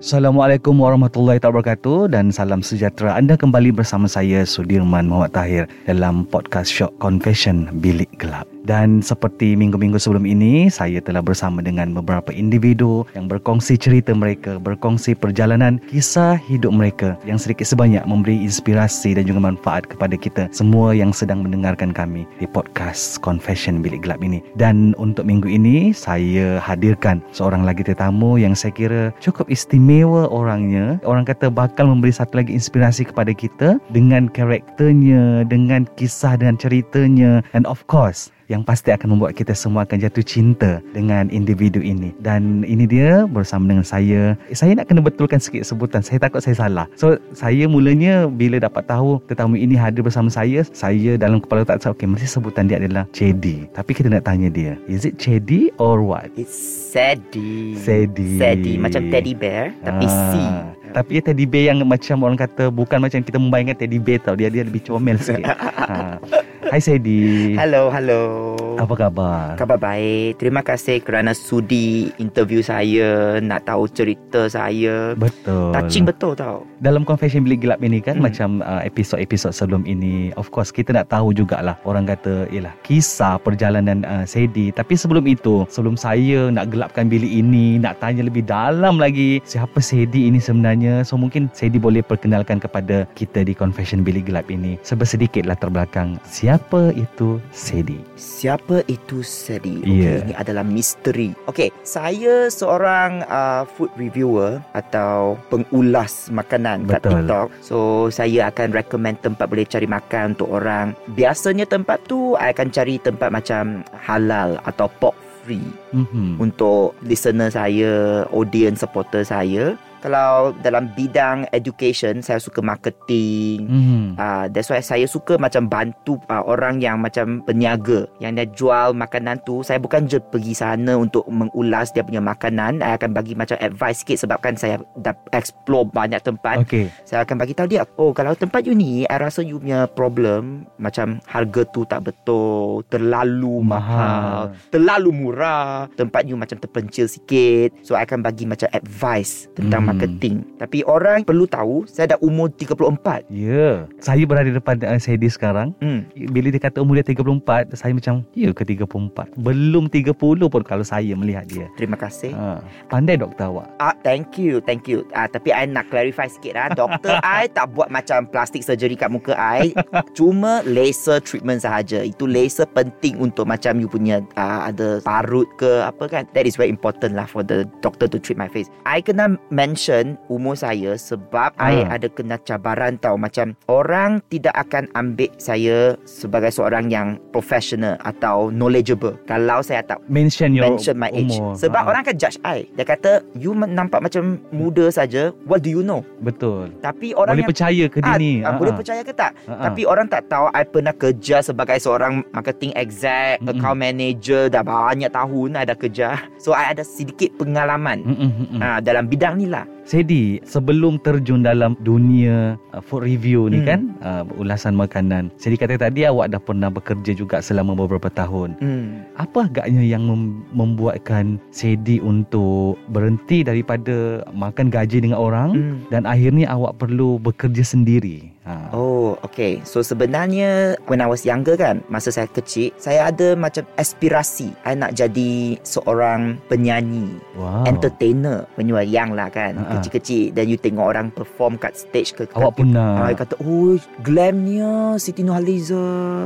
Assalamualaikum warahmatullahi wabarakatuh dan salam sejahtera. Anda kembali bersama saya Sudirman Muhammad Tahir dalam podcast Shock Confession Bilik Gelap. Dan seperti minggu-minggu sebelum ini, saya telah bersama dengan beberapa individu yang berkongsi cerita mereka, berkongsi perjalanan kisah hidup mereka yang sedikit sebanyak memberi inspirasi dan juga manfaat kepada kita semua yang sedang mendengarkan kami di podcast Confession Bilik Gelap ini. Dan untuk minggu ini, saya hadirkan seorang lagi tetamu yang saya kira cukup istimewa orangnya. Orang kata bakal memberi satu lagi inspirasi kepada kita dengan karakternya, dengan kisah dan ceritanya and of course yang pasti akan membuat kita semua akan jatuh cinta dengan individu ini. Dan ini dia bersama dengan saya. Saya nak kena betulkan sikit sebutan. Saya takut saya salah. So, saya mulanya bila dapat tahu tetamu ini hadir bersama saya, saya dalam kepala tak tahu, okay, mesti sebutan dia adalah Chedi. Tapi kita nak tanya dia, is it Chedi or what? It's Sadie. Sadie. Sadie. Macam teddy bear, tapi C. Tapi dia teddy bear yang macam orang kata bukan macam kita membayangkan teddy bear tau. Dia dia lebih comel sikit. ha. Hai Sadie. Hello, hello. Apa khabar? Khabar baik. Terima kasih kerana sudi interview saya, nak tahu cerita saya. Betul. Touching betul tau. Dalam confession bilik gelap ini kan Hmm. macam uh, episod-episod sebelum ini of course kita nak tahu jugalah orang kata ialah kisah perjalanan uh, Sadie tapi sebelum itu sebelum saya nak gelapkan bilik ini nak tanya lebih dalam lagi siapa Sadie ini sebenarnya so mungkin Sadie boleh perkenalkan kepada kita di confession bilik gelap ini sebersedikit latar belakang siapa itu Sadie Siapa itu Sadie? Ya. Okay, ini adalah misteri. Okay, saya seorang uh, food reviewer atau pengulas makanan kat Betul. TikTok. So, saya akan recommend tempat boleh cari makan untuk orang. Biasanya tempat tu, I akan cari tempat macam halal atau pork free. mm-hmm. untuk listener saya, audience supporter saya. Kalau dalam bidang education, saya suka marketing. Mm-hmm. Uh, that's why saya suka macam bantu uh, orang yang macam peniaga yang dia jual makanan tu. Saya bukan je pergi sana untuk mengulas dia punya makanan. Saya akan bagi macam advice sikit sebabkan saya dah explore banyak tempat. Okay. Saya akan bagi tahu dia, oh kalau tempat you ni, I rasa you punya problem macam harga tu tak betul, terlalu mahal, Mahal. terlalu murah, tempat you macam terpencil sikit. So I akan bagi macam advice tentang Hmm. Marketing. Tapi orang perlu tahu, saya dah umur 34. Ya, yeah. saya berada depan uh, Sadie sekarang. Hmm. Bila dia kata umur dia 34, saya macam, ya ke 34? Belum 30 pun kalau saya melihat dia. Terima kasih. Ha, pandai doktor awak. Ah, thank you, thank you. Ah, tapi I nak clarify sikit lah. Doktor I tak buat macam plastik surgery kat muka I. Cuma laser treatment sahaja. Itu laser penting untuk macam you punya ah, ada parut ke apa kan. That is very important lah for the doctor to treat my face. I kena mention umur saya sebab I Ah. ada kena cabaran tau. Macam orang tidak akan ambil saya sebagai seorang yang professional atau knowledgeable. Kalau saya tak Mention your mention my age. umur. Sebab Ha, orang akan judge I. Dia kata, you nampak macam muda saja. What do you know? Betul. Tapi orang Boleh yang... percaya ke dia Ah, ni? ah, Ha, boleh ha. percaya ke tak? Ha, ha. Tapi orang tak tahu I pernah kerja sebagai seorang marketing exec, Mm-mm. account manager dah banyak tahun I dah kerja. So I ada sedikit pengalaman Mm-mm, mm-mm. ah, dalam bidang ni lah. Sedi, sebelum terjun dalam dunia uh, food review ni Hmm. kan, uh, ulasan makanan. Sedi kata tadi awak dah pernah bekerja juga selama beberapa tahun. Hmm. Apa agaknya yang mem- membuatkan Sedi untuk berhenti daripada makan gaji dengan orang Hmm. dan akhirnya awak perlu bekerja sendiri? Ha. Oh, okay. So sebenarnya when I was younger kan, masa saya kecil, saya ada macam aspirasi. I nak jadi seorang penyanyi, Wow. entertainer when you are young lah kan. Ha-ha. Kecil-kecil. Dan you tengok orang perform kat stage ke Awak kat- pernah. Ah, kata, oh glamnya Siti Nurhaliza.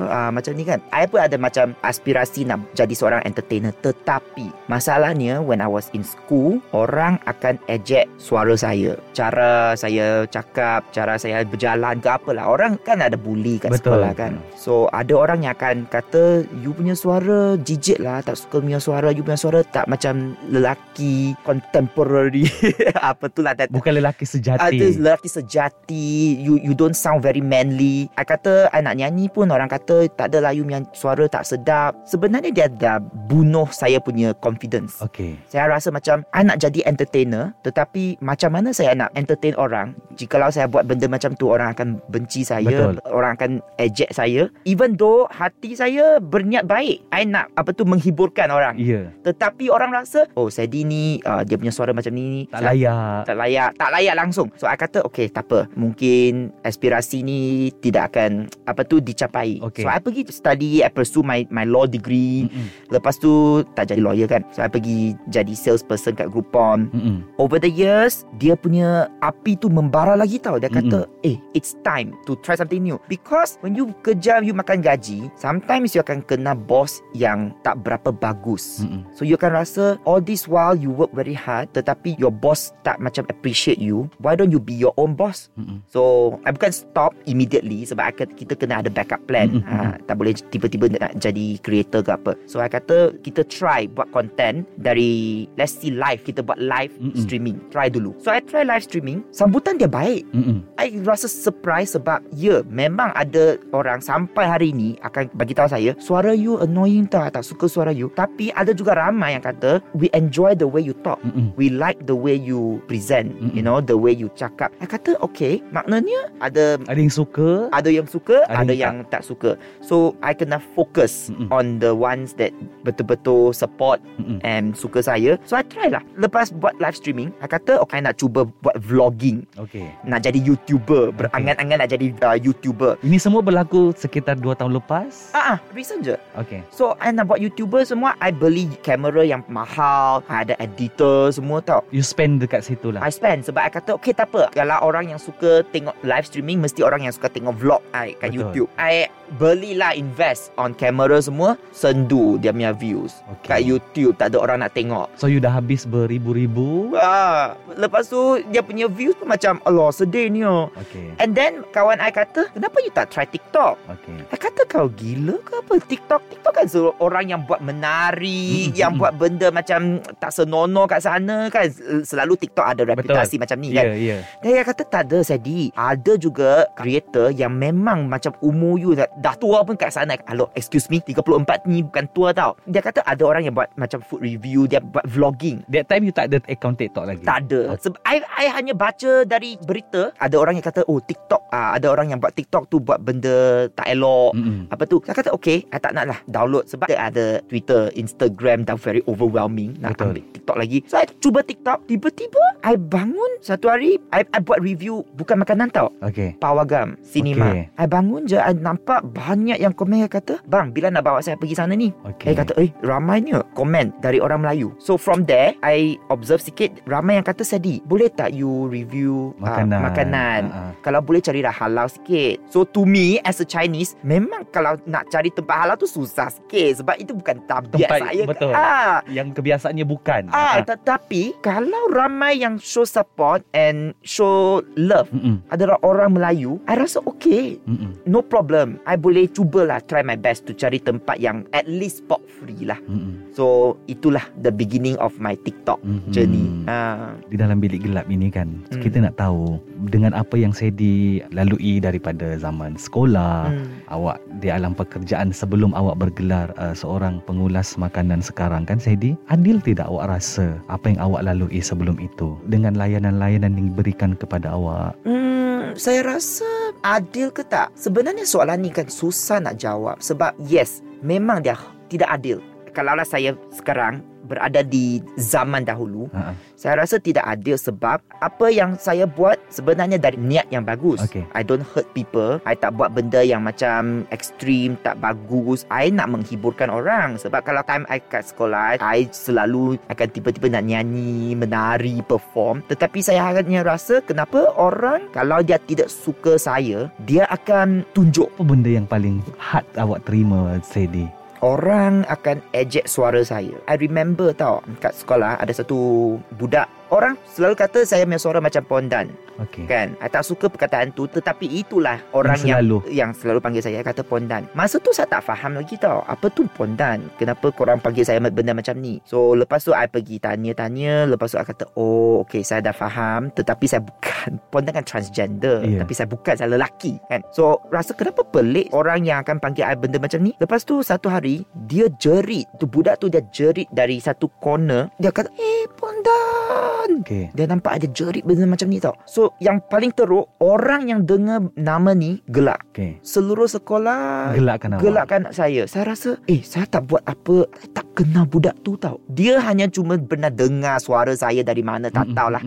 Ah, Macam ni kan? I pun ada macam aspirasi nak jadi seorang entertainer. Tetapi masalahnya when I was in school Orang akan ejek suara saya. Cara saya cakap Cara saya berjalan ke apalah. Orang kan ada bully kat Betul. sekolah kan? So ada orang yang akan kata You punya suara jijik lah Tak suka punya suara You punya suara tak macam lelaki Contemporary. Apa tu lah that, Bukan lelaki sejati. ada lelaki sejati You you don't sound very manly I kata I nak nyanyi pun Orang kata Tak adalah you punya suara tak sedap Sebenarnya dia dah Bunuh saya punya confidence Okey. saya rasa macam I nak jadi entertainer Tetapi Macam mana saya nak entertain orang Jikalau saya buat benda macam tu Orang akan benci saya Betul. Orang akan ejek saya Even though Hati saya berniat baik I nak Apa tu Menghiburkan orang Ya. Tetapi orang rasa Oh Sedi ni uh, Dia punya suara macam ni Tak layak. Tak layak tak layak langsung. So I kata okay tak apa. Mungkin aspirasi ni tidak akan apa tu dicapai. Okay. so I pergi study I pursue my my law degree. Mm-mm. lepas tu tak jadi lawyer kan. So I pergi jadi salesperson kat Groupon Mm-mm. over the years dia punya api tu membara lagi tau. Dia kata eh it's time to try something new. Because when you kerja you makan gaji sometimes you akan kena boss yang tak berapa bagus. Mm-mm. So you akan rasa all this while you work very hard tetapi your boss tak macam appreciate you. Why don't you be your own boss? Mm-mm. So I bukan stop immediately sebab I kata kita kena ada backup plan. Mm-mm. Ha, tak boleh tiba-tiba nak jadi creator ke apa. So I kata kita try buat content dari let's see live kita buat live Mm-mm. streaming. Try dulu. So I try live streaming. Sambutan dia baik. Mm-mm. I rasa surprise sebab ya memang ada orang sampai hari ni akan bagi tahu saya suara you annoying tak tak suka suara you tapi ada juga ramai yang kata we enjoy the way you talk Mm-mm. we like the way you present Mm-mm. you know the way you cakap I kata okay maknanya ada Ada yang suka. ada yang suka Ada ada, yang yang tak. suka so I kena fokus Mm-mm. on the ones that betul-betul support Mm-mm. and suka saya so I try lah lepas buat live streaming I kata okay I nak cuba buat vlogging Okey. nak jadi YouTuber berangan-angan nak jadi uh, YouTuber Ini semua berlaku sekitar 2 tahun lepas. Ah, ah, recent je. Okey. So, I nak buat YouTuber semua, I beli kamera yang mahal, ada editor semua tau. You spend dekat situ lah. I spend sebab I kata, okay tak apa. Kalau orang yang suka tengok live streaming, mesti orang yang suka tengok vlog I kat Betul. YouTube. I belilah invest on kamera semua, sendu dia punya views. Okey. Kat YouTube, tak ada orang nak tengok. So you dah habis beribu-ribu. Ah, lepas tu dia punya views pun macam Allah sedih ni oh. Okey. And then kawan I kata, kenapa you tak try TikTok? Okey. I kata kau gila ke apa TikTok TikTok kan orang yang buat menari Mm-mm, Yang mm-mm. buat benda macam Tak senonoh kat sana kan Selalu TikTok ada reputasi macam ni kan ya. Dan dia kata tak ada Sadi Ada juga creator yang memang macam umur you dah, tua pun kat sana Hello excuse me 34 ni bukan tua tau Dia kata ada orang yang buat macam food review Dia buat vlogging That time you tak ada account TikTok lagi. tak ada. Sebab I, I hanya baca dari berita ada orang yang kata oh TikTok ah ada orang yang buat TikTok tu buat benda tak elok. Mm-mm. Apa tu? Saya kata okay, I tak nak lah download sebab dia ada Twitter, Instagram dah very overwhelming nak Betul. ambil TikTok lagi. So I cuba TikTok, tiba-tiba I bangun satu hari I, I buat review bukan makanan tau. Okey. Pawagam Cinema. Okay. I bangun je I nampak banyak yang komen yang kata, "Bang, bila nak bawa saya pergi sana ni?" Okay. I kata, eh ramainya komen dari orang Melayu. So from there, I observe sikit ramai yang kata Sadi, boleh tak you review ah, Makanan. makanan? Ah, ah. Kalau boleh carilah halal sikit. So to me as a Chinese, memang kalau nak cari tempat halal tu susah sikit sebab itu bukan tabiat Tempat- saya. betul. Ah, Yang kebiasaannya bukan. ah, tetapi kalau ramai yang show support and show love Mm-mm. adalah orang Melayu, I rasa okay. Mm-mm. No problem. I boleh cubalah try my best to cari tempat yang at least spot free lah. Mm-mm. So itulah the beginning of my TikTok Mhm. journey. Ah, Di dalam bilik gelap ini kan Hmm. Kita nak tahu dengan apa yang saya dilalui daripada zaman sekolah, Hmm. awak di alam pekerjaan sebelum awak bergelar uh, seorang pengulas makanan sekarang kan Saidi adil tidak awak rasa apa yang awak lalui sebelum itu dengan layanan-layanan yang diberikan kepada awak Hmm, saya rasa adil ke tak? Sebenarnya soalan ni kan susah nak jawab sebab yes, memang dia tidak adil. Kalaulah saya sekarang berada di zaman dahulu, ha saya rasa tidak adil sebab apa yang saya buat sebenarnya dari niat yang bagus. Okey. I don't hurt people. I tak buat benda yang macam ekstrim, tak bagus. I nak menghiburkan orang. Sebab kalau time I kat sekolah, I selalu akan tiba-tiba nak nyanyi, menari, perform. Tetapi saya hanya rasa kenapa orang kalau dia tidak suka saya, dia akan tunjuk. apa benda yang paling hard awak terima Saidi Orang akan ejek suara saya. I remember tau, kat sekolah ada satu budak. Orang selalu kata saya punya suara macam pondan. okey. Kan? I tak suka perkataan tu. Tetapi itulah Orang yang selalu. yang, selalu panggil saya Kata pondan. Masa tu saya tak faham lagi tau. Apa tu pondan? Kenapa korang panggil saya Benda macam ni? So lepas tu I pergi tanya-tanya. Lepas tu I kata Oh okay saya dah faham. Tetapi saya bukan. Pondan kan transgender. Ya. Tapi saya bukan Saya lelaki kan? So rasa kenapa pelik Orang yang akan panggil I benda macam ni? Lepas tu satu hari Dia jerit. Tu budak tu dia jerit Dari satu corner. Dia kata Eh pondan okey dia nampak ada jerit benda macam ni tau. So yang paling teruk orang yang dengar nama ni gelak. okey Seluruh sekolah gelakkan awak gelakkan saya. Saya rasa eh saya tak buat apa. Saya tak kenal budak tu tau. Dia hanya cuma pernah dengar suara saya dari mana tak tahulah.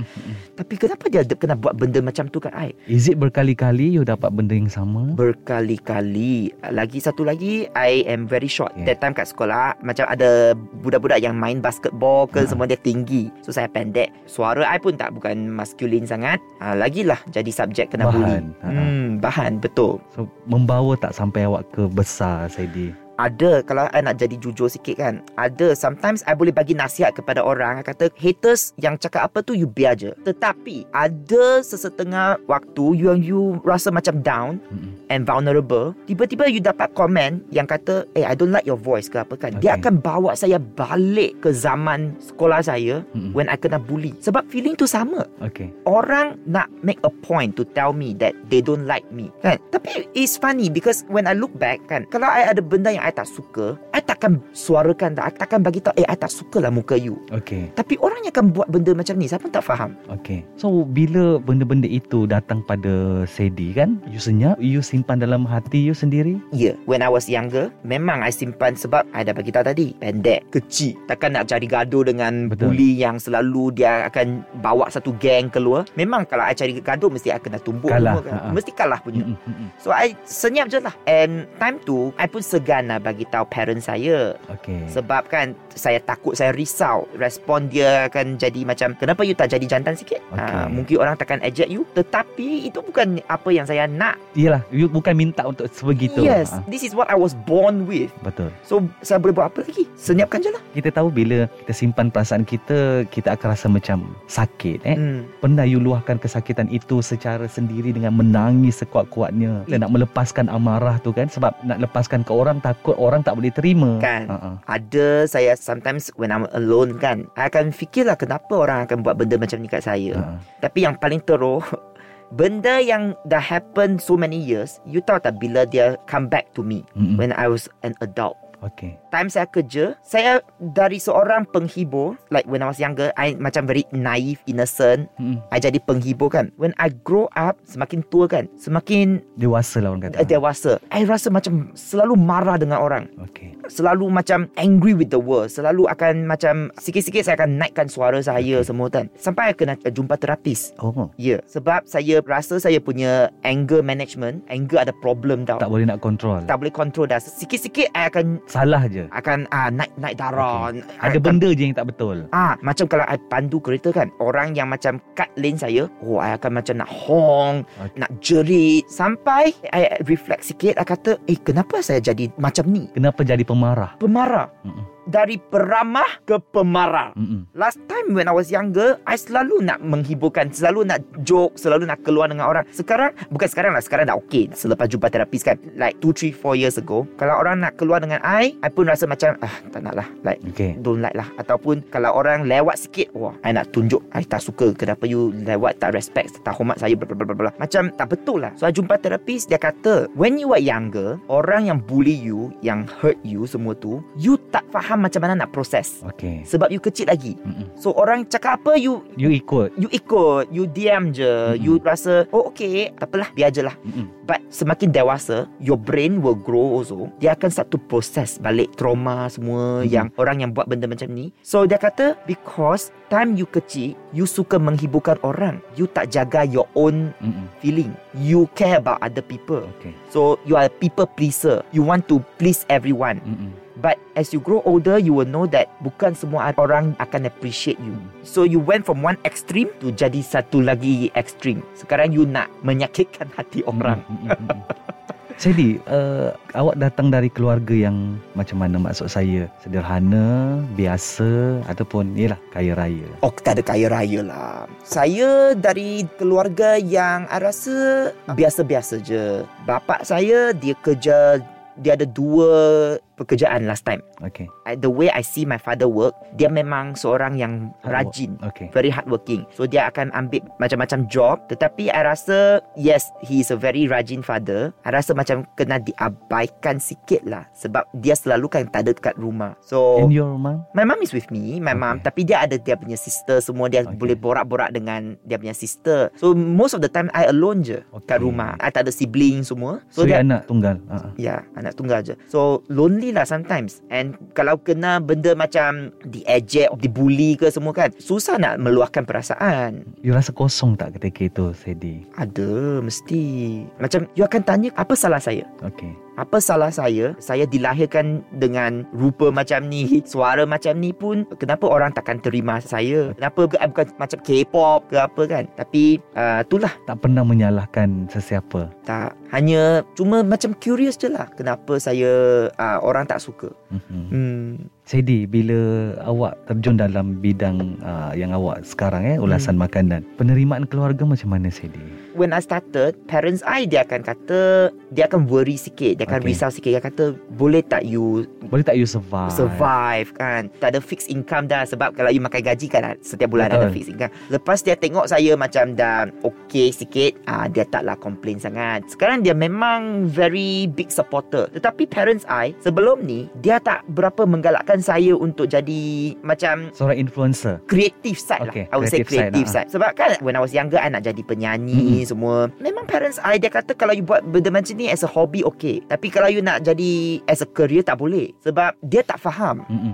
Tapi kenapa dia kena buat benda macam tu kat I? is it berkali-kali you dapat benda yang sama Berkali-kali Lagi satu lagi I am very short Yeah. That time kat sekolah Macam ada Budak-budak yang main basketball ke Ha. Semua dia tinggi So saya pendek Suara I pun tak Bukan maskulin sangat ha, Lagilah Jadi subjek kena Bahan. bully Ha. hmm, Bahan betul so membawa tak sampai awak ke besar Saidi ada kalau I nak jadi jujur sikit kan ada sometimes I boleh bagi nasihat kepada orang I kata haters yang cakap apa tu you biar je tetapi ada sesetengah waktu you yang you rasa macam down Mm-mm. and vulnerable tiba-tiba you dapat komen yang kata eh I don't like your voice ke apa kan dia Okay. akan bawa saya balik ke zaman sekolah saya Mm-mm. when I kena bully sebab feeling tu sama okey orang nak make a point to tell me that they don't like me kan tapi it's funny because when I look back kan kalau I ada benda yang I tak suka I takkan suarakan tak I takkan bagi tahu eh I tak suka lah muka you okey tapi orang yang akan buat benda macam ni saya pun tak faham Okey. So bila benda-benda itu datang pada Sedi kan, you senyap, you simpan dalam hati you sendiri? Ya, yeah. when I was younger, memang I simpan sebab I dah bagi tahu tadi, pendek, kecil. Takkan nak cari gaduh dengan Betul. bully yang selalu dia akan bawa satu geng keluar. Memang kalau I cari gaduh mesti I kena tumbuk Kalah, semua kan. ha-ha. Mesti kalah punya. Mm-mm. So I senyap je lah And time tu I pun segan lah bagi tahu parents saya Okey. Sebab kan Saya takut Saya risau Respon dia akan jadi macam Kenapa you tak jadi jantan sikit Okay. Ah, Mungkin orang takkan eject you Tetapi Itu bukan apa yang saya nak Iyalah, you bukan minta untuk sebegitu. Yes Ha, This is what I was born with betul. So saya boleh buat apa lagi Senyapkan je lah Kita tahu bila kita simpan perasaan kita, kita akan rasa macam sakit eh. hmm. Pernah you luahkan kesakitan itu secara sendiri dengan menangis sekuat-kuatnya. Bila nak melepaskan amarah tu kan sebab nak lepaskan ke orang takut orang tak boleh terima. Kan. Ha-ha. Ada saya sometimes When I'm alone kan I akan fikirlah Kenapa orang akan buat benda macam ni kat saya Ha-ha. Tapi yang paling teruk Benda yang dah happen so many years You tahu tak bila dia come back to me Mm-mm. When I was an adult Okey. Time saya kerja Saya dari seorang penghibur Like when I was younger I macam very naive, innocent Mm-mm. I jadi penghibur kan When I grow up Semakin tua kan Semakin Dewasa lah orang kata. uh, dewasa I rasa macam Selalu marah dengan orang Okey. Selalu macam angry with the world Selalu akan macam Sikit-sikit saya akan naikkan suara saya Okay. semua kan Sampai I kena jumpa terapis Oh, Ya, sebab saya rasa saya punya anger management, anger ada problem tau. tak boleh nak kontrol. tak boleh kontrol dah. Sikit-sikit I akan Salah je. akan ah naik naik darah. Okey. I Ada benda je yang tak betul. Ah, macam kalau I pandu kereta kan, orang yang macam cut lane saya, oh I akan macam nak honk, Okey. nak jerit sampai I reflect sikit I kata, "Eh, kenapa saya jadi macam ni?" Kenapa jadi pemarah? Pemarah. Mm-mm. Dari peramah ke pemarah. Mm-mm. Last time when I was younger, I selalu nak menghiburkan, selalu nak joke, selalu nak keluar dengan orang. Sekarang, bukan sekarang lah, sekarang dah okay. Selepas jumpa terapis kan, like 2, 3, 4 years ago, kalau orang nak keluar dengan I, I pun rasa macam, ah, tak nak lah. Like, Okay. don't like lah. Ataupun kalau orang lewat sikit, wah, I nak tunjuk, I tak suka. Kenapa you lewat, tak respect, tak hormat saya, bla bla bla bla. bla. Macam tak betul lah. So, I jumpa terapis, dia kata, when you were younger, orang yang bully you, yang hurt you semua tu, you tak faham macam mana nak proses. Okay. Sebab you kecil lagi. Mm-mm. So orang cakap apa you You ikut. you ikut, you diam je, Mm-mm. you rasa oh okay, tak apalah, biar je lah. Mm-mm. But semakin dewasa, your brain will grow also. Dia akan start to process balik trauma semua Mm-mm. yang orang yang buat benda macam ni. So dia kata because time you kecil, you suka menghiburkan orang. You tak jaga your own Mm-mm. feeling. You care about other people. Okay. So you are a people pleaser. You want to please everyone. Mm-mm. But as you grow older, you will know that bukan semua orang akan appreciate you. So you went from one extreme to jadi satu lagi extreme. Sekarang you nak menyakitkan hati orang. Sedi, uh, awak datang dari keluarga yang macam mana maksud saya? Sederhana, biasa ataupun yalah kaya raya. Oh, tak ada kaya raya lah. Saya dari keluarga yang I rasa biasa-biasa je. Bapak saya, dia kerja, dia ada dua pekerjaan last time. Okay. I, the way I see my father work, dia memang seorang yang Hard work. rajin. Okay. very hardworking. So dia akan ambil macam-macam job tetapi I rasa yes he is a very rajin father. I rasa macam kena diabaikan sikit lah sebab dia selalu kan tak ada dekat rumah. So And your mom? my mom is with me, my mom Okay. tapi dia ada dia punya sister semua dia Okay. boleh borak-borak dengan dia punya sister. So most of the time I alone je kat Okay. rumah. I tak ada sibling semua. So, So, dia anak tunggal. Uh-uh. Ya, anak tunggal je. So, lonely lah sometimes. And kalau kena benda macam diejek, dibully ke semua kan, susah nak meluahkan perasaan. You rasa kosong tak ketika itu, Sedi? Ada, mesti. Macam, you akan tanya, apa salah saya? Okay. Apa salah saya? Saya dilahirkan dengan rupa macam ni, suara macam ni pun, kenapa orang takkan terima saya? Kenapa bukan, bukan macam K-pop ke apa kan? Tapi, uh, itulah. Tak pernah menyalahkan sesiapa. Tak. Hanya, cuma macam curious je lah. Kenapa saya, uh, orang tak suka. Mm-hmm. Hmm. Sedi, bila awak terjun dalam bidang uh, yang awak sekarang eh, ulasan makanan, penerimaan keluarga macam mana Sedi? when I started, parents I dia akan kata dia akan worry sikit, dia akan Okay. risau sikit. Dia kata boleh tak you Boleh tak you survive? survive kan? Tak ada fixed income dah sebab kalau you makan gaji kan setiap bulan Betul. ada fixed income. Lepas dia tengok saya macam dah okay sikit, ah dia taklah complain sangat. Sekarang dia memang very big supporter. Tetapi parents I sebelum ni dia tak berapa menggalakkan saya untuk jadi macam Seorang influencer. creative side Okay, lah. I would say creative side, creative ah. side. Sebab kan when I was younger I nak jadi penyanyi semua. Memang parents I dia kata kalau you buat benda macam ni as a hobby okay. Tapi kalau you nak jadi as a career tak boleh. Sebab dia tak faham mm-mm.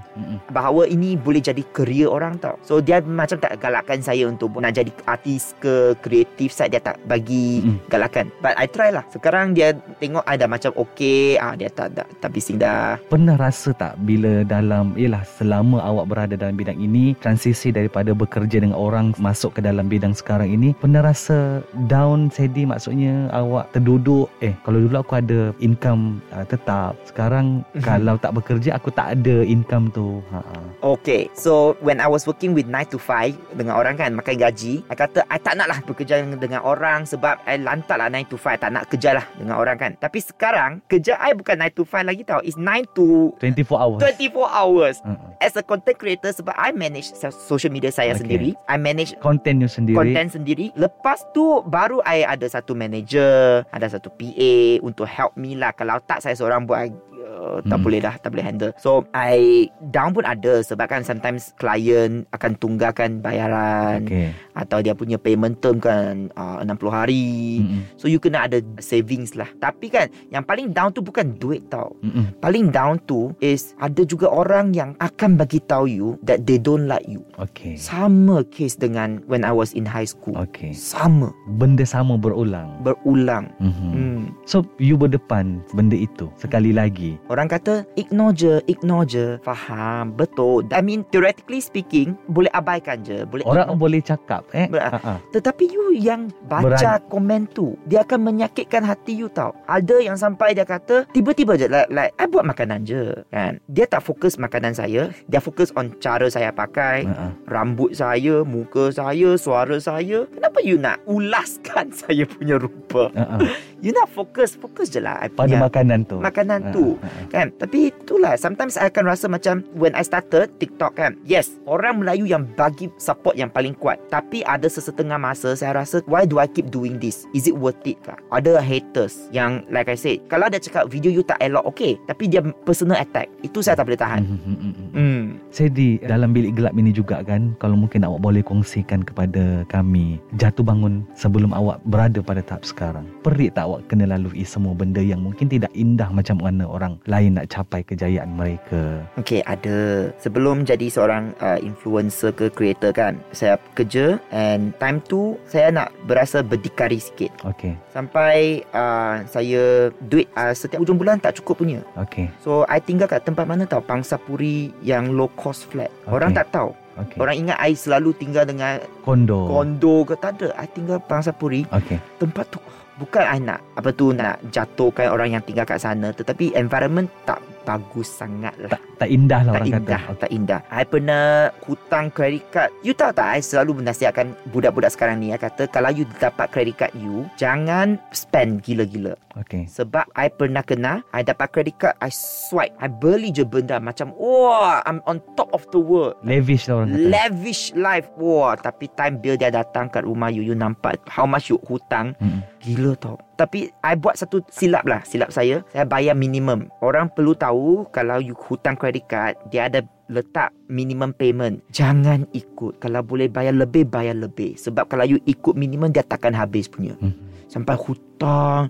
bahawa ini boleh jadi career orang tau. So dia macam tak galakkan saya untuk nak jadi artis ke creative side dia tak bagi Mm-mm. galakan. But I try lah. Sekarang dia tengok I dah macam okay, ah dia tak tak, tak bising dah. Pernah rasa tak bila dalam Yelah selama awak berada dalam bidang ini Transisi daripada bekerja dengan orang Masuk ke dalam bidang sekarang ini Pernah rasa down Sedi maksudnya Awak terduduk Eh kalau dulu aku ada income uh, tetap Sekarang kalau tak bekerja Aku tak ada income tu ha-ha. Okay, so when I was working with 9 to 5 dengan orang kan, makan gaji, I kata, I tak nak lah bekerja dengan orang sebab I lantak lah 9 to 5, tak nak kerja lah dengan orang kan. Tapi sekarang, kerja I bukan 9 to 5 lagi tau. It's 9 to 24 hours 24 hours. Ha-ha. As a content creator, sebab I manage so- social media saya Okay. sendiri, I manage Content you sendiri content sendiri. Lepas tu baru I ada satu manager, ada satu PA untuk help me lah. Kalau tak saya seorang buat uh, tak Hmm. boleh dah, tak boleh handle. So I down pun ada sebab kan sometimes klien akan tunggakan bayaran Okay atau dia punya payment term kan uh, 60 hari. Mm-mm. So you kena ada savings lah. Tapi kan yang paling down tu bukan duit tau. Mm-mm. Paling down tu is ada juga orang yang akan bagi tahu you that they don't like you. Okay Sama case dengan when I was in high school. Okay Sama Benda sama berulang berulang. mm-hmm. Hmm. So you berdepan benda itu Sekali lagi Orang kata ignore je, ignore je. Faham, betul. I mean theoretically speaking, boleh abaikan je, boleh Orang ignore. boleh cakap eh. Ber- ha. Tetapi you yang baca Berani. komen tu Dia akan menyakitkan hati you tau Ada yang sampai dia kata Tiba-tiba je like, like I buat makanan je kan Dia tak fokus makanan saya Dia fokus on cara saya pakai ha. Rambut saya Muka saya Suara saya Kenapa you nak ulaskan saya punya rupa ha. You nak fokus Fokus je lah. I Pada makanan tu. makanan Ha, tu ha, ha. kan? Tapi itulah sometimes I akan rasa macam when I started TikTok kan? Yes orang Melayu yang bagi support yang paling kuat. Tapi ada sesetengah masa saya rasa why do I keep doing this? Is it worth it kah? Ada haters yang like I said kalau dia cakap video you tak elok okay. Tapi dia personal attack. Itu saya tak boleh tahan. Hmm, hmm, hmm, hmm. hmm. Saya di dalam bilik gelap ini juga kan? Kalau mungkin awak boleh kongsikan kepada kami Jatuh bangun sebelum awak berada pada tahap sekarang. Perit tak awak kena lalui semua benda yang mungkin tidak indah Macam mana orang lain nak capai kejayaan mereka. Okay, ada. Sebelum jadi seorang uh, influencer ke creator kan, saya kerja and time tu saya nak berasa berdikari sikit. Okay, Sampai uh, saya duit uh, setiap hujung bulan tak cukup punya. okay, So I tinggal kat tempat mana tau? Pangsapuri yang low cost flat. Okay. Orang tak tahu. Okay Orang ingat I selalu tinggal dengan Kondo. kondo ke? Tak ada. I tinggal Pangsapuri Okay, Tempat tu Bukan I nak Apa tu nak jatuhkan orang yang tinggal kat sana Tetapi environment tak bagus sangat lah tak, tak indah lah tak orang indah kata Tak indah. I pernah hutang credit card. You tahu tak I selalu menasihatkan Budak-budak sekarang ni I kata Kalau you dapat credit card you Jangan spend gila-gila. Okay, Sebab I pernah kena I dapat credit card I swipe I beli je benda Macam Wah I'm on top of the world. Lavish lah orang kata. Lavish life. Wah Tapi time bill dia datang kat rumah you You nampak How much you hutang. Mm-mm. Gila tau Tapi I buat satu silap lah. Silap saya Saya bayar minimum. Orang perlu tahu Kalau you hutang credit card Dia ada letak minimum payment. Jangan ikut. Kalau boleh bayar lebih Bayar lebih. Sebab kalau you ikut minimum Dia takkan habis punya. Hmm. Sampai hutang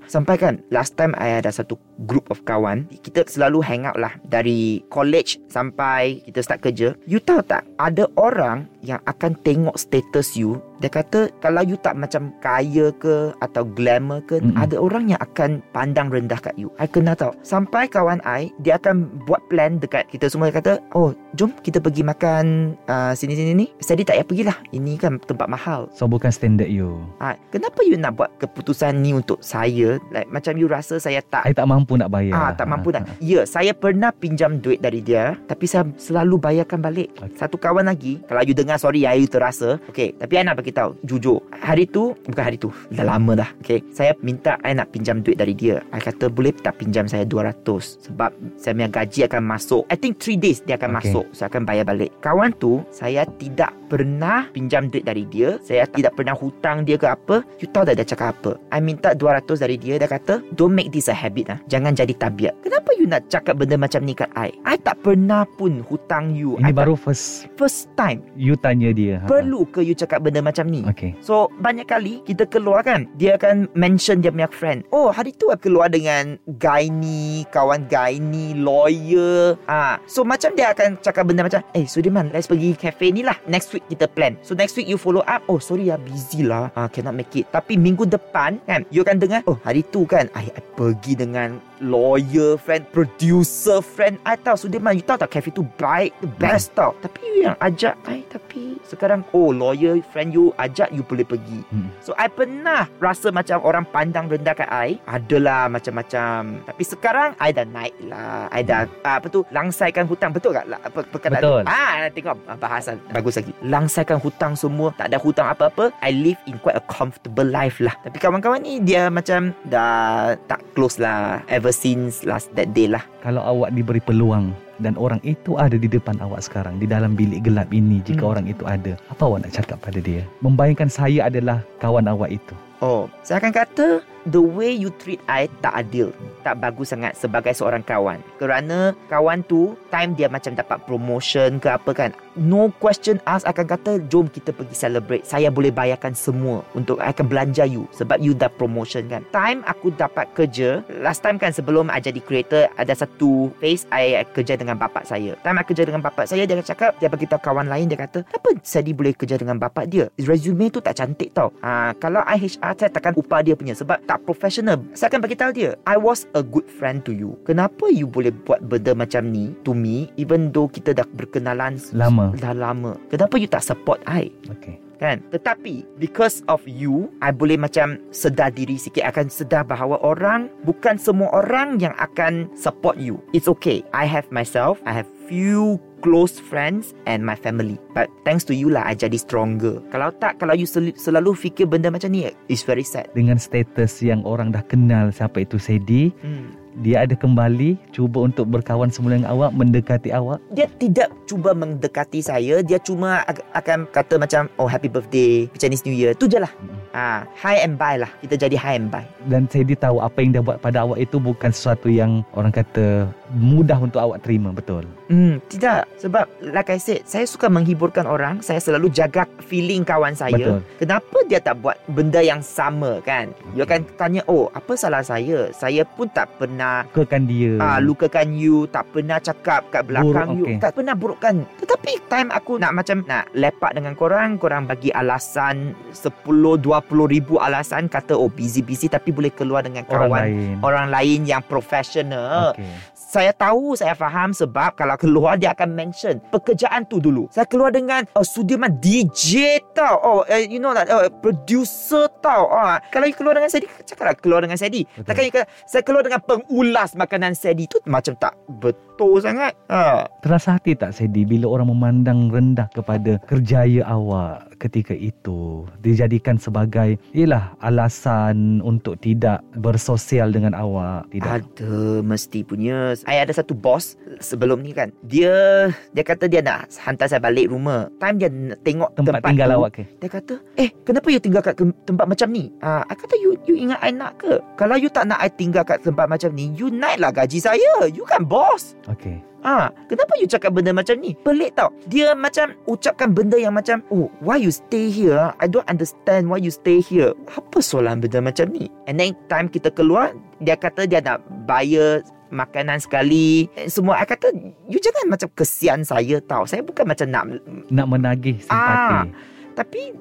Sampai kan Last time I ada satu group of kawan Kita selalu hang out lah Dari college Sampai kita start kerja. You tahu tak Ada orang Yang akan tengok status you Dia kata Kalau you tak macam kaya ke Atau glamour ke Mm-mm. Ada orang yang akan Pandang rendah kat you. I kena tahu. Sampai kawan I Dia akan buat plan Dekat kita semua. Dia kata Oh jom kita pergi makan uh, Sini-sini ni. Saya tak payah pergilah. Ini kan tempat mahal. So bukan standard you. Ah, kenapa you nak buat keputusan ni untuk saya? Like macam you rasa saya tak I tak mampu nak bayar Ah, tak mampu Ah, nak. Ya, saya pernah pinjam duit dari dia, tapi saya selalu bayarkan balik. Okay. Satu kawan lagi, kalau you dengar sorry ya, you terasa. Okay, tapi I nak bagi tahu, jujur. Hari tu, bukan hari tu, dah lama dah. Okay, saya minta I nak pinjam duit dari dia. I kata boleh tak pinjam saya 200 sebab saya punya gaji akan masuk. I think 3 days dia akan Okay. masuk. Saya akan bayar balik. Kawan tu, saya tidak pernah pinjam duit dari dia. Saya tidak pernah hutang dia ke apa. You tahu tak dia cakap apa? I minta 200 dari dia. Dia kata, don't make this a habit lah. Jangan jadi tabiat. Kenapa you nak cakap benda macam ni kat I? I tak pernah pun hutang you. Ini I baru first tak, first time. you tanya dia Ha, ha. Perlu ke you cakap benda macam ni? Okay So banyak kali kita keluar kan Dia akan mention dia punya friend Oh hari tu aku keluar dengan Guy ni Kawan guy ni Lawyer ah, So macam dia akan cakap benda macam Eh Sudirman let's pergi cafe ni lah Next week kita plan So next week you follow up Oh sorry ya busy lah ah, Cannot make it Tapi minggu depan kan You akan dengar Oh hari tu kan I, I pergi dengan Lawyer friend Producer friend. I tahu Sudirman You tahu tak cafe tu baik The best tau. Tapi you yang ajak I Tapi sekarang Oh lawyer friend you Ajak you boleh pergi. Hmm. So I pernah Rasa macam orang pandang rendah kat I. Adalah macam-macam. Tapi sekarang I dah naik lah. I dah ah, Apa tu Langsaikan hutang. Betul tak? La- Apa, perkataan Betul. tu? Ah, tengok ah, bahasan. Bagus lagi. Langsaikan hutang semua Tak ada hutang apa-apa I live in quite a comfortable life lah. Tapi kawan-kawan ni Dia macam Dah tak close lah Ever since last that day lah. Kalau awak diberi peluang dan orang itu ada di depan awak sekarang di dalam bilik gelap ini jika Hmm. orang itu ada apa awak nak cakap pada dia? Membayangkan saya adalah kawan awak itu. Oh, saya akan kata the way you treat I tak adil. Tak bagus sangat sebagai seorang kawan. Kerana kawan tu time dia macam dapat promotion ke apa kan. No question ask akan kata jom kita pergi celebrate. Saya boleh bayarkan semua untuk I akan belanja you sebab you dah promotion kan. Time aku dapat kerja, last time kan sebelum I jadi creator ada satu phase I, I kerja dengan bapak saya. Time I kerja dengan bapak saya dia cakap dia bagi tahu kawan lain dia kata, "Kenapa Sadi boleh kerja dengan bapak dia? Resume tu tak cantik tau." Ha, kalau I HR saya takkan upah dia punya sebab tak tak professional. Saya akan bagi tahu dia, I was a good friend to you. Kenapa you boleh buat benda macam ni to me even though kita dah berkenalan Lama. dah lama. Kenapa you tak support I? Okay. kan tetapi because of you I boleh macam sedar diri sikit akan sedar bahawa orang bukan semua orang yang akan support you it's okay I have myself I have few close friends and my family. But thanks to you lah I jadi stronger. Kalau tak kalau you sel- selalu fikir benda macam ni it's very sad. Dengan status yang orang dah kenal siapa itu Sedi, hmm. dia ada kembali cuba untuk berkawan semula dengan awak, mendekati awak. dia tidak cuba mendekati saya. Dia cuma akan kata macam oh happy birthday Chinese New Year. Tu je lah ah, hi and bye lah kita jadi hi and bye Dan Sedi tahu apa yang dia buat pada awak itu bukan sesuatu yang orang kata mudah untuk awak terima, betul? Hmm, tidak. Sebab like I said, saya suka menghiburkan orang. Saya selalu jaga feeling kawan saya. Betul. Kenapa dia tak buat benda yang sama kan? You akan tanya, "Oh, apa salah saya? Saya pun tak pernah Lukakan dia. Ah, lukakan you, tak pernah cakap kat belakang Buruk, you, okey. tak pernah burukkan. Tetapi time aku nak macam nak lepak dengan korang, korang bagi alasan 10 20 ribu alasan kata oh busy-busy tapi boleh keluar dengan orang kawan lain. orang lain yang profesional. Okay. Saya tahu, saya faham sebab kalau keluar dia akan mention pekerjaan tu dulu. Saya keluar dengan oh, Sudirman DJ tau. Oh, uh, you know that uh, producer tau. Oh, kalau you keluar dengan Sedi, cakaplah keluar dengan Sedi. Betul. Takkan you saya keluar dengan pengulas makanan Sedi tu macam tak betul sangat. Ha. Terasa hati tak Sedi bila orang memandang rendah kepada kerjaya awak ketika itu dijadikan sebagai ialah alasan untuk tidak bersosial dengan awak tidak Ada mesti punya. Saya ada satu bos sebelum ni kan. Dia dia kata dia nak hantar saya balik rumah. Time dia tengok tempat, tempat, tinggal tu, awak ke Dia kata, eh kenapa you tinggal kat tempat macam ni? Ah, I kata you you ingat I nak ke? Kalau you tak nak I tinggal kat tempat macam ni, you naik lah gaji saya. You kan bos. okey Ah, kenapa you cakap benda macam ni? Pelik tau. Dia macam ucapkan benda yang macam, oh, why you stay here? I don't understand why you stay here. Apa soalan benda macam ni? And then time kita keluar, dia kata dia nak bayar makanan sekali. Semua I kata, you jangan macam kesian saya tau. Saya bukan macam nak nak menagih simpati Ah. tapi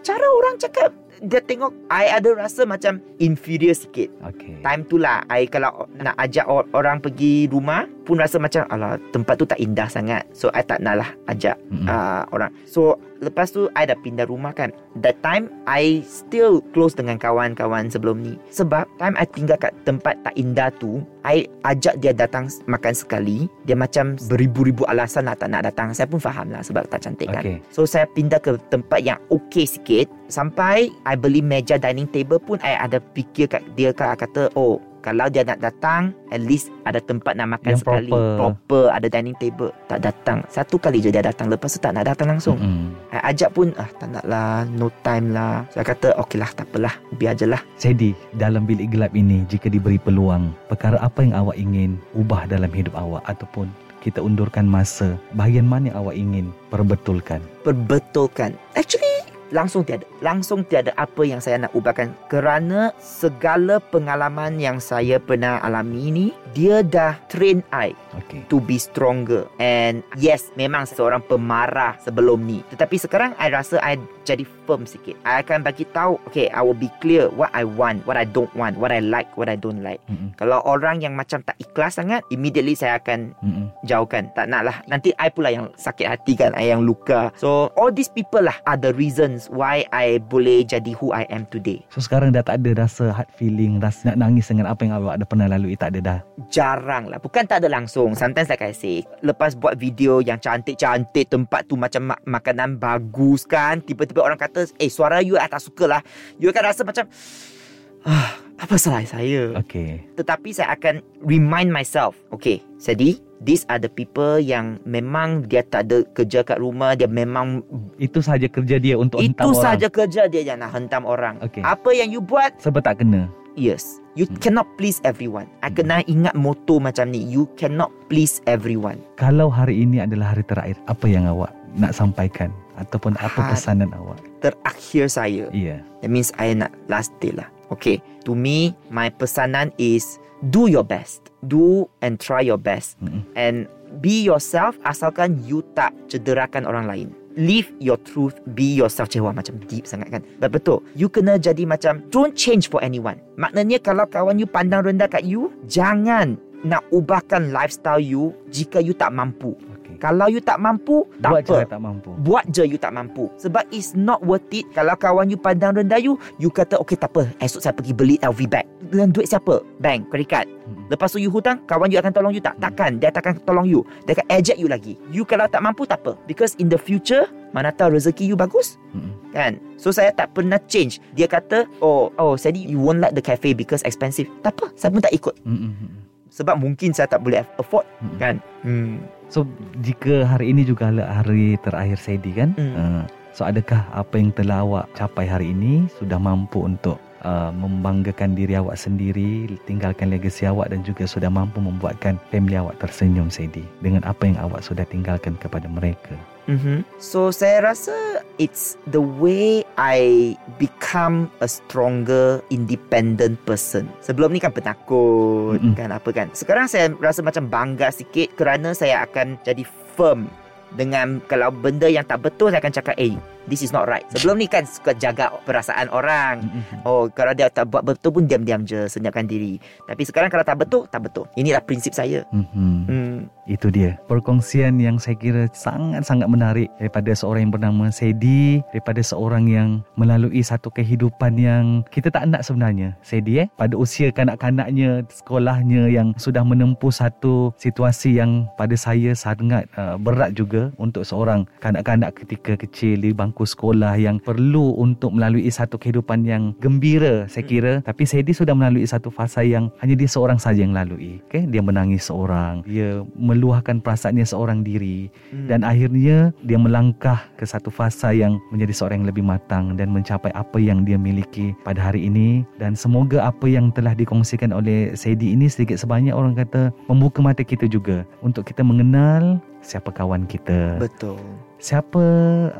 cara orang cakap dia tengok I ada rasa macam inferior sikit. okey Time tu lah I kalau nak ajak or- orang pergi rumah pun rasa macam alah tempat tu tak indah sangat. So I tak nak lah ajak Mm-mm. uh, orang. So lepas tu I dah pindah rumah kan. That time I still close dengan kawan-kawan sebelum ni. Sebab time I tinggal kat tempat tak indah tu, I ajak dia datang makan sekali. Dia macam beribu-ribu alasan lah tak nak datang. Saya pun faham lah sebab tak cantik kan. Okey. So saya pindah ke tempat yang okey sikit sampai I beli meja dining table pun I ada fikir kat dia kan kata oh kalau dia nak datang at least ada tempat nak makan Yang sekali. proper. proper ada dining table. Tak datang. Satu kali je dia datang. Lepas tu tak nak datang langsung. Mm-mm. I ajak pun ah tak nak lah. No time lah. Saya kata okey lah tak apalah biar je lah. Sedi, dalam bilik gelap ini jika diberi peluang, perkara apa yang awak ingin ubah dalam hidup awak? Ataupun kita undurkan masa, bahagian mana yang awak ingin perbetulkan? perbetulkan. Actually langsung tiada langsung tiada apa yang saya nak ubahkan. Kerana segala pengalaman yang saya pernah alami ni dia dah train I Okey. to be stronger. And yes memang seorang pemarah sebelum ni. Tetapi sekarang I rasa I jadi firm sikit. I akan bagi tahu okay I will be clear what I want what I don't want what I like what I don't like. Mm-mm. kalau orang yang macam tak ikhlas sangat immediately saya akan Mm-mm. jauhkan. Tak nak lah nanti I pula yang sakit hati kan I yang luka. So all these people lah are the reasons why I boleh jadi who I am today. So sekarang dah tak ada rasa hard feeling, rasa nak nangis dengan apa yang awak ada pernah lalui, tak ada dah. jarang lah. Bukan tak ada langsung. Sometimes like I say lepas buat video yang cantik-cantik tempat tu macam ma- makanan bagus kan tiba-tiba orang kata eh suara you I tak suka lah. You akan rasa macam ah, apa salah saya? Okey. tetapi saya akan remind myself okay Sedi these are the people yang memang dia tak ada kerja kat rumah dia memang Itu sahaja kerja dia untuk hentam itu orang. saja kerja dia yang nak hentam orang Okey. apa yang you buat Sebab tak kena. yes you Hmm. cannot please everyone I kena ingat moto macam ni you cannot please everyone Kalau hari ini adalah hari terakhir, apa yang awak nak sampaikan ataupun apa Har- pesanan awak? terakhir saya Iya. that means I nak last day lah okay to me my pesanan is do your best do and try your best Mm-mm. and be yourself asalkan you tak cederakan orang lain live your truth, be yourself. Cik, wah, macam deep sangat kan. But betul. You kena jadi macam, don't change for anyone. Maknanya kalau kawan you pandang rendah kat you, jangan nak ubahkan lifestyle you jika you tak mampu. Kalau you tak mampu, tak Buat apa. je tak mampu. Buat je you tak mampu Sebab it's not worth it Kalau kawan you pandang rendah you You kata okay tak apa Esok saya pergi beli LV bag Dengan duit siapa? Bank, credit card. Lepas tu you hutang Kawan you akan tolong you tak? Takkan Dia takkan tolong you Dia akan eject you lagi You kalau tak mampu tak apa Because in the future Mana tahu rezeki you bagus Mm-mm. Kan So saya tak pernah change Dia kata Oh oh Sadi you won't like the cafe Because expensive Tak apa Saya pun tak ikut. Mm-mm. Sebab mungkin saya tak boleh afford Mm-mm. Kan hmm. So jika hari ini juga adalah hari terakhir Sedi kan Hmm. uh, So adakah apa yang telah awak capai hari ini Sudah mampu untuk uh, membanggakan diri awak sendiri Tinggalkan legasi awak dan juga sudah mampu membuatkan family awak tersenyum Sedi Dengan apa yang awak sudah tinggalkan kepada mereka Mm-hmm. So saya rasa it's the way I become a stronger independent person. Sebelum ni kan penakut Mm-mm. kan apa kan. Sekarang saya rasa macam bangga sikit kerana saya akan jadi firm dengan kalau benda yang tak betul saya akan cakap eh this is not right. Sebelum ni kan suka jaga perasaan orang. Oh kalau dia tak buat betul pun diam-diam je senyapkan diri. Tapi sekarang kalau tak betul tak betul. Inilah prinsip saya. Mhm. Hmm. Itu dia. Perkongsian yang saya kira sangat-sangat menarik daripada seorang yang bernama Sedi daripada seorang yang melalui satu kehidupan yang kita tak nak sebenarnya. Sedi eh pada usia kanak-kanaknya sekolahnya yang sudah menempuh satu situasi yang pada saya sangat uh, berat juga untuk seorang kanak-kanak ketika kecil di bangku sekolah yang perlu untuk melalui satu kehidupan yang gembira saya kira. Tapi Sedi sudah melalui satu fasa yang hanya dia seorang saja yang lalui. Okay? dia menangis seorang. Dia meluahkan perasaannya seorang diri Hmm. dan akhirnya dia melangkah ke satu fasa yang menjadi seorang yang lebih matang dan mencapai apa yang dia miliki pada hari ini dan semoga apa yang telah dikongsikan oleh Saidi ini sedikit sebanyak orang kata membuka mata kita juga untuk kita mengenal siapa kawan kita betul. siapa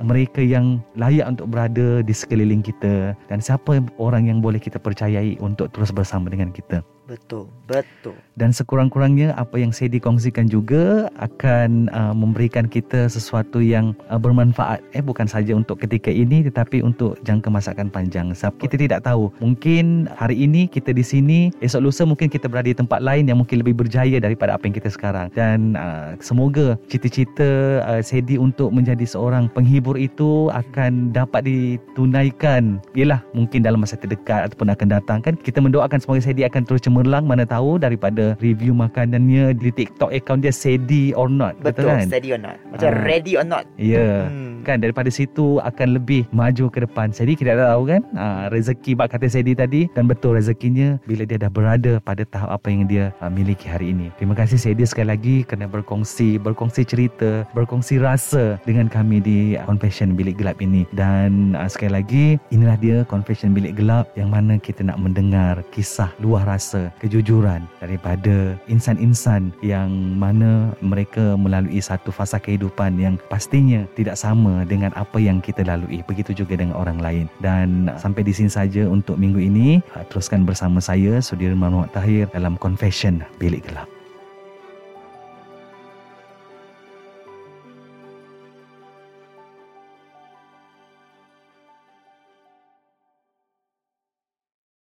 mereka yang layak untuk berada di sekeliling kita dan siapa orang yang boleh kita percayai untuk terus bersama dengan kita Betul. Betul. dan sekurang-kurangnya apa yang saya dikongsikan juga akan uh, memberikan kita sesuatu yang uh, bermanfaat eh bukan saja untuk ketika ini tetapi untuk jangka masa akan panjang sebab kita tidak tahu mungkin hari ini kita di sini esok lusa mungkin kita berada di tempat lain yang mungkin lebih berjaya daripada apa yang kita sekarang dan uh, semoga cita-cita uh, Sedi untuk menjadi seorang penghibur itu akan dapat ditunaikan ialah mungkin dalam masa terdekat ataupun akan datang kan kita mendoakan semoga Sedi akan terus cemerlang mana tahu daripada review makanannya di TikTok account dia Sedi or not Betul, kan steady or not. Macam Ah. ready or not. ya Hmm. Kan daripada situ akan lebih maju ke depan. Sedi kita tak tahu kan? Uh, rezeki bak kata Sedi tadi dan betul rezekinya bila dia dah berada pada tahap apa yang dia uh, miliki hari ini. Terima kasih Sedi sekali lagi kerana berkongsi berkongsi cerita berkongsi rasa dengan kami di Confession Bilik Gelap ini. Dan uh, sekali lagi inilah dia Confession Bilik Gelap yang mana kita nak mendengar kisah luah rasa kejujuran daripada insan-insan yang mana mereka melalui satu fasa kehidupan yang pastinya tidak sama dengan apa yang kita lalui. Begitu juga dengan orang lain. Dan sampai di sini saja untuk minggu ini. Teruskan bersama saya Sudirman Muhammad Tahir dalam Confession Bilik Gelap